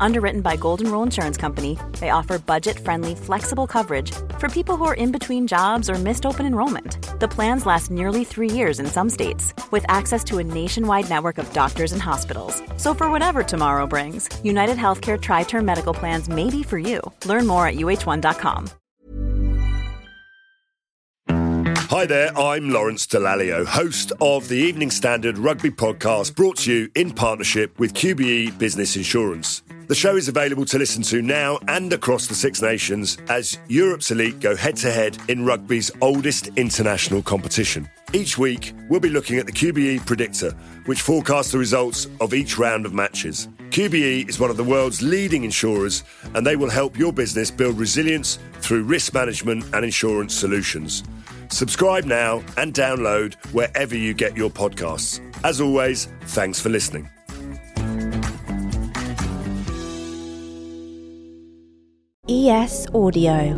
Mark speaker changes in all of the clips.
Speaker 1: Underwritten by Golden Rule Insurance Company, they offer budget friendly, flexible coverage for people who are in between jobs or missed open enrollment. The plans last nearly three years in some states, with access to a nationwide network of doctors and hospitals. So, for whatever tomorrow brings, United Healthcare Tri Term Medical Plans may be for you. Learn more at uh1.com.
Speaker 2: Hi there, I'm Lawrence Dallaglio, host of the Evening Standard Rugby Podcast, brought to you in partnership with QBE Business Insurance. The show is available to listen to now and across the Six Nations as Europe's elite go head to head in rugby's oldest international competition. Each week, we'll be looking at the QBE Predictor, which forecasts the results of each round of matches. QBE is one of the world's leading insurers, and they will help your business build resilience through risk management and insurance solutions. Subscribe now and download wherever you get your podcasts. As always, thanks for listening.
Speaker 3: ES Audio.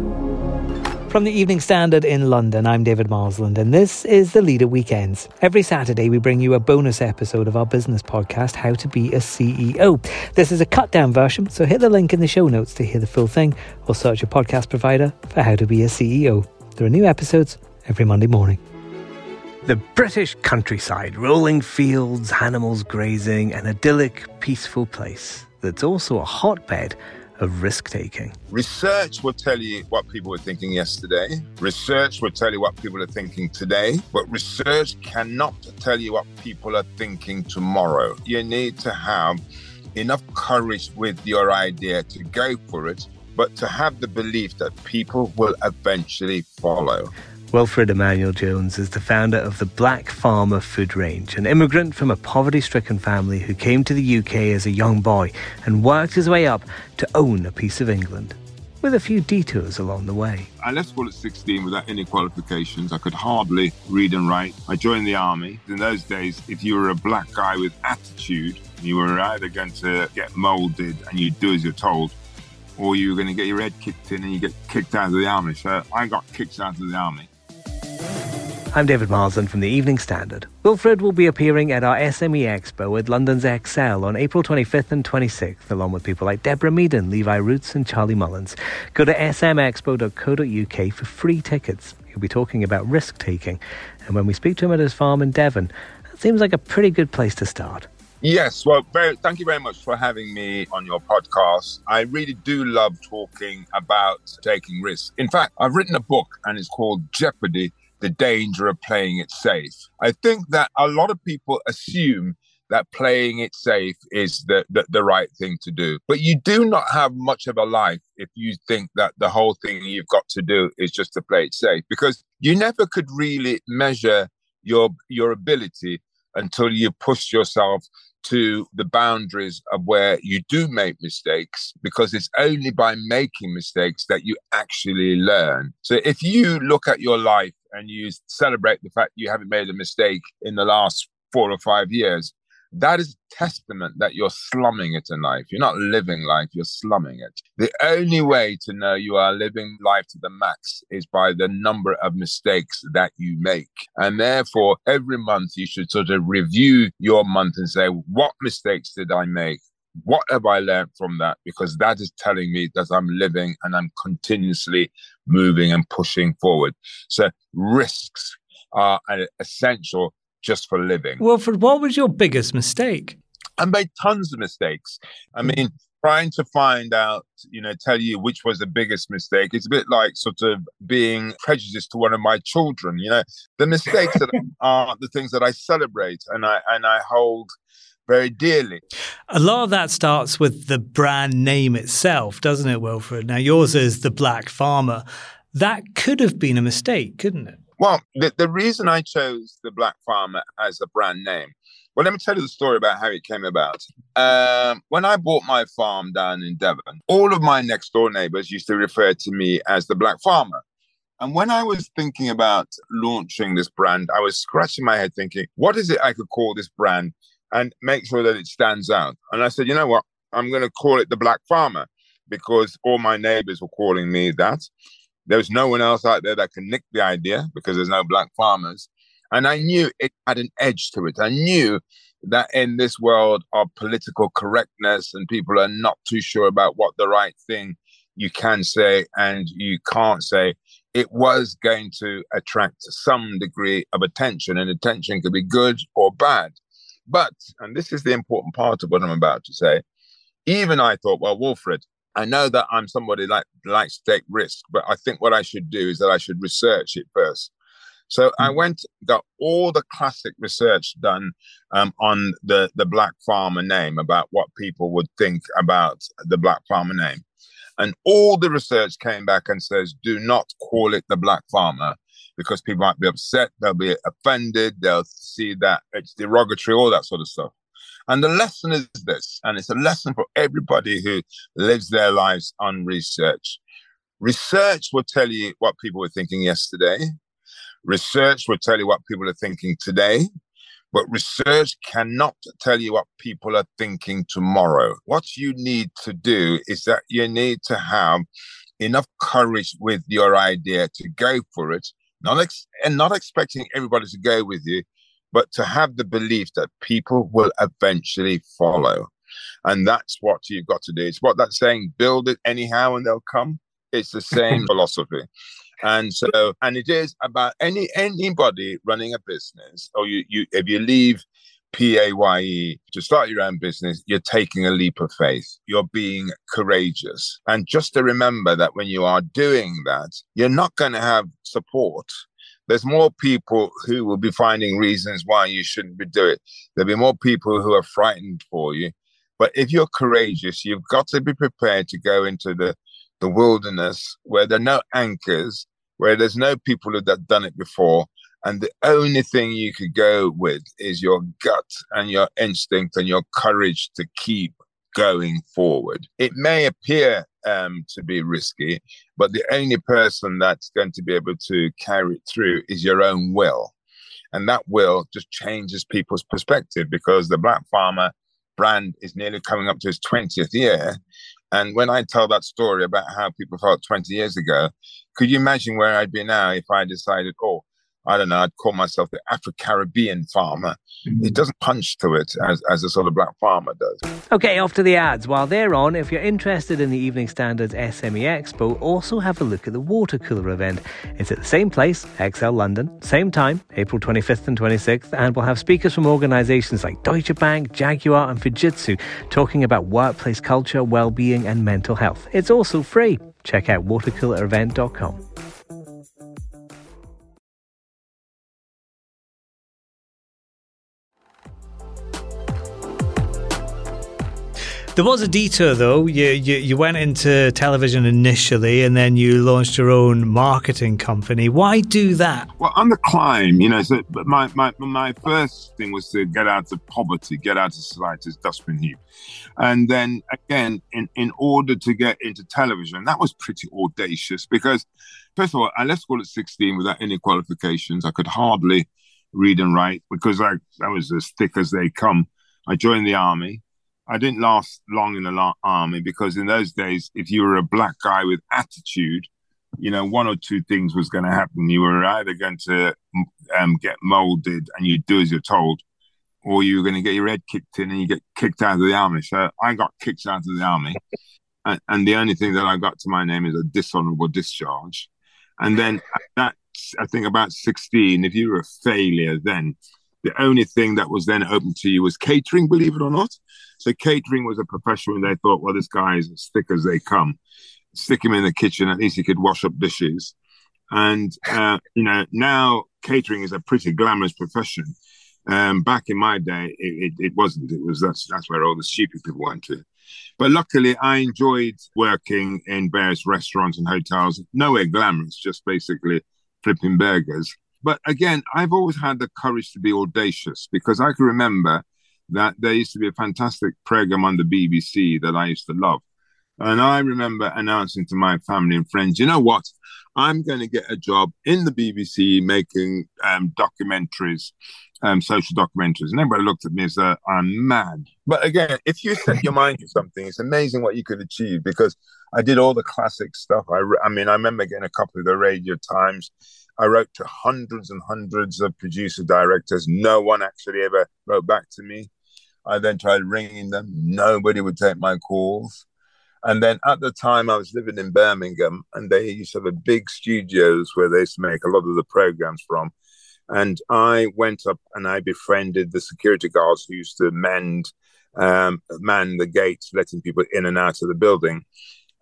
Speaker 4: From the Evening Standard in London, I'm David Marsland, and this is the Leader Weekends. Every Saturday, we bring you a bonus episode of our business podcast, How to Be a CEO. This is a cut down version, so hit the link in the show notes to hear the full thing, or search your podcast provider for How to Be a CEO. There are new episodes every Monday morning. The British countryside, rolling fields, animals grazing, an idyllic, peaceful place that's also a hotbed of risk taking.
Speaker 5: Research will tell you what people were thinking yesterday. Research will tell you what people are thinking today. But research cannot tell you what people are thinking tomorrow. You need to have enough courage with your idea to go for it, but to have the belief that people will eventually follow.
Speaker 4: Wilfred Emmanuel Jones is the founder of the Black Farmer Food Range, an immigrant from a poverty stricken family who came to the UK as a young boy and worked his way up to own a piece of England, with a few detours along the way.
Speaker 5: I left school at 16 without any qualifications. I could hardly read and write. I joined the army. In those days, if you were a black guy with attitude, you were either going to get molded and you do as you're told, or you were going to get your head kicked in and you get kicked out of the army. So I got kicked out of the army.
Speaker 4: I'm David Marsland from the Evening Standard. Wilfred will be appearing at our SME Expo at London's Excel on April 25th and 26th, along with people like Deborah Meaden, Levi Roots, and Charlie Mullins. Go to smexpo.co.uk for free tickets. He'll be talking about risk taking, and when we speak to him at his farm in Devon, that seems like a pretty good place to start.
Speaker 5: Yes, well, very, thank you very much for having me on your podcast. I really do love talking about taking risks. In fact, I've written a book and it's called Jeopardy the danger of playing it safe. I think that a lot of people assume that playing it safe is the, the, the, right thing to do. But you do not have much of a life if you think that the whole thing you've got to do is just to play it safe, because you never could really measure your your ability until you push yourself to the boundaries of where you do make mistakes because it's only by making mistakes that you actually learn. So if you look at your life and you celebrate the fact you haven't made a mistake in the last four or five years, that is testament that you're slumming it in life. You're not living life, you're slumming it. The only way to know you are living life to the max is by the number of mistakes that you make. And therefore, every month you should sort of review your month and say, what mistakes did I make? What have I learned from that? Because that is telling me that I'm living and I'm continuously moving and pushing forward. So risks are essential just for living.
Speaker 4: Wilfred, what was your biggest mistake?
Speaker 5: I made tons of mistakes. I mean, trying to find out, you know, tell you which was the biggest mistake. It's a bit like sort of being prejudiced to one of my children. You know, the mistakes that are the things that I celebrate and I and I hold very dearly.
Speaker 4: A lot of that starts with the brand name itself, doesn't it, Wilfred? Now yours is the Black Farmer. That could have been a mistake, couldn't it?
Speaker 5: Well, the, the reason I chose the Black Farmer as a brand name, well, let me tell you the story about how it came about. Um, when I bought my farm down in Devon, all of my next door neighbors used to refer to me as the Black Farmer. And when I was thinking about launching this brand, I was scratching my head thinking, what is it I could call this brand and make sure that it stands out? And I said, you know what? I'm going to call it the Black Farmer because all my neighbors were calling me that. There was no one else out there that can nick the idea because there's no black farmers. And I knew it had an edge to it. I knew that in this world of political correctness and people are not too sure about what the right thing you can say and you can't say, it was going to attract some degree of attention, and attention could be good or bad. But, and this is the important part of what I'm about to say, even I thought, well, Wilfred, I know that I'm somebody like likes to take risk, but I think what I should do is that I should research it first. So I hmm. went, got all the classic research done um, on the, the Black Farmer name about what people would think about the Black Farmer name. And all the research came back and says, do not call it the Black Farmer because people might be upset, they'll be offended, they'll see that it's derogatory, all that sort of stuff. And the lesson is this, and it's a lesson for everybody who lives their lives on research. Research will tell you what people were thinking yesterday. Research will tell you what people are thinking today. But research cannot tell you what people are thinking tomorrow. What you need to do is that you need to have enough courage with your idea to go for it, not ex- and not expecting everybody to go with you, but to have the belief that people will eventually follow. And that's what you've got to do. It's what that saying, build it anyhow and they'll come. It's the same philosophy. And so, and it is about any anybody running a business, or you, you if you leave PAYE to start your own business, you're taking a leap of faith. You're being courageous. And just to remember that when you are doing that, you're not going to have support. There's more people who will be finding reasons why you shouldn't be doing it. There'll be more people who are frightened for you. But if you're courageous, you've got to be prepared to go into the the wilderness where there are no anchors, where there's no people have done it before. And the only thing you could go with is your gut and your instinct and your courage to keep going forward. It may appear um, to be risky, but the only person that's going to be able to carry it through is your own will. And that will just changes people's perspective because the Black Farmer brand is nearly coming up to its 20th year. And when I tell that story about how people felt 20 years ago, could you imagine where I'd be now if I decided, oh, I don't know, I'd call myself the Afro Caribbean farmer. Mm-hmm. It doesn't punch to it as, as a sort of black farmer does.
Speaker 4: Okay, off to the ads. While they're on, if you're interested in the Evening Standards SME Expo, also have a look at the water cooler event. It's at the same place, ExCeL London, same time, April 25th and 26th, and we'll have speakers from organisations like Deutsche Bank, Jaguar, and Fujitsu talking about workplace culture, well-being, and mental health. It's also free. Check out watercoolerevent.com. There was a detour though. You, you you went into television initially, and then you launched your own marketing company. Why do that?
Speaker 5: Well, on the climb, you know, so my my my first thing was to get out of poverty, get out of society's dustbin heap, and then again, in in order to get into television, that was pretty audacious because, first of all, I left school at sixteen without any qualifications. I could hardly read and write because I I was as thick as they come. I joined the army. I didn't last long in the army because in those days, if you were a black guy with attitude, you know, one or two things was going to happen. You were either going to um, get molded and you do as you're told, or you were going to get your head kicked in and you get kicked out of the army. So I got kicked out of the army. And, and the only thing that I got to my name is a dishonorable discharge. And then that, I think about 16, if you were a failure then, the only thing that was then open to you was catering, believe it or not. So catering was a profession and they thought, well, this guy is as thick as they come. Stick him in the kitchen, at least he could wash up dishes. And, uh, you know, now catering is a pretty glamorous profession. Um, back in my day, it, it, it, wasn't. It was that's that's where all the stupid people went to. But luckily, I enjoyed working in various restaurants and hotels. Nowhere glamorous, just basically flipping burgers. But again, I've always had the courage to be audacious because I can remember that there used to be a fantastic program on the BBC that I used to love. And I remember announcing to my family and friends, you know what? I'm going to get a job in the BBC making um, documentaries um, social documentaries, and everybody looked at me as though I'm mad. But again, if you set your mind to something, it's amazing what you could achieve because I did all the classic stuff. I, I mean, I remember getting a copy of the Radio Times. I wrote to hundreds and hundreds of producer directors. No one actually ever wrote back to me. I then tried ringing them. Nobody would take my calls. And then at the time, I was living in Birmingham, and they used to have a big studios where they used to make a lot of the programs from. And I went up and I befriended the security guards who used to mend, um, man the gates, letting people in and out of the building.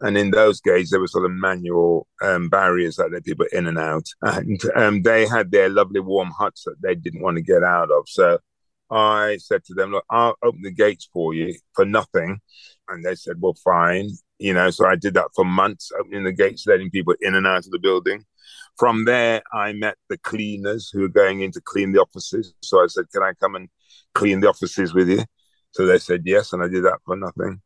Speaker 5: And in those days, there were sort of manual um, barriers that let people in and out. And um, they had their lovely warm huts that they didn't want to get out of. So I said to them, Look, I'll open the gates for you for nothing. And they said, Well, fine. You know, so I did that for months, opening the gates, letting people in and out of the building. From there, I met the cleaners who were going in to clean the offices. So I said, Can I come and clean the offices with you? So they said yes, and I did that for nothing.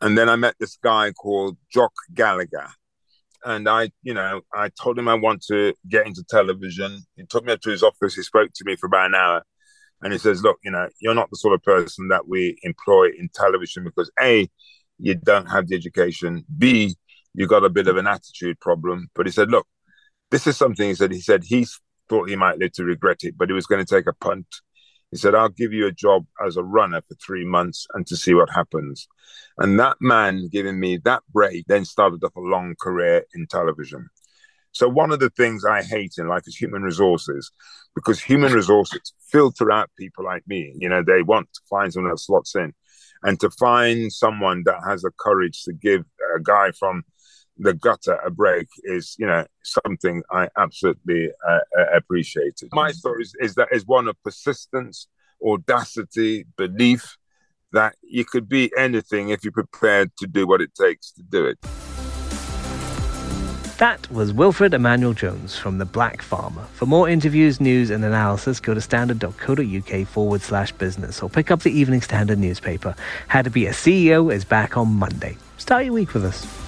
Speaker 5: And then I met this guy called Jock Gallagher. And I, you know, I told him I want to get into television. He took me up to his office. He spoke to me for about an hour. And he says, Look, you know, you're not the sort of person that we employ in television because A, you don't have the education. B, you got a bit of an attitude problem. But he said, Look, this is something he said. He said he thought he might live to regret it, but he was going to take a punt. He said, I'll give you a job as a runner for three months and to see what happens. And that man giving me that break then started off a long career in television. So one of the things I hate in life is human resources, because human resources filter out people like me. You know, they want to find someone that slots in, and to find someone that has the courage to give a guy from the gutter a break is, you know, something I absolutely uh, appreciated. My story is, is that is one of persistence, audacity, belief that you could be anything if you're prepared to do what it takes to do it.
Speaker 4: That was Wilfred Emmanuel Jones from The Black Farmer. For more interviews, news, and analysis, go to standard.co.uk forward slash business or pick up the Evening Standard newspaper. How to Be a CEO is back on Monday. Start your week with us.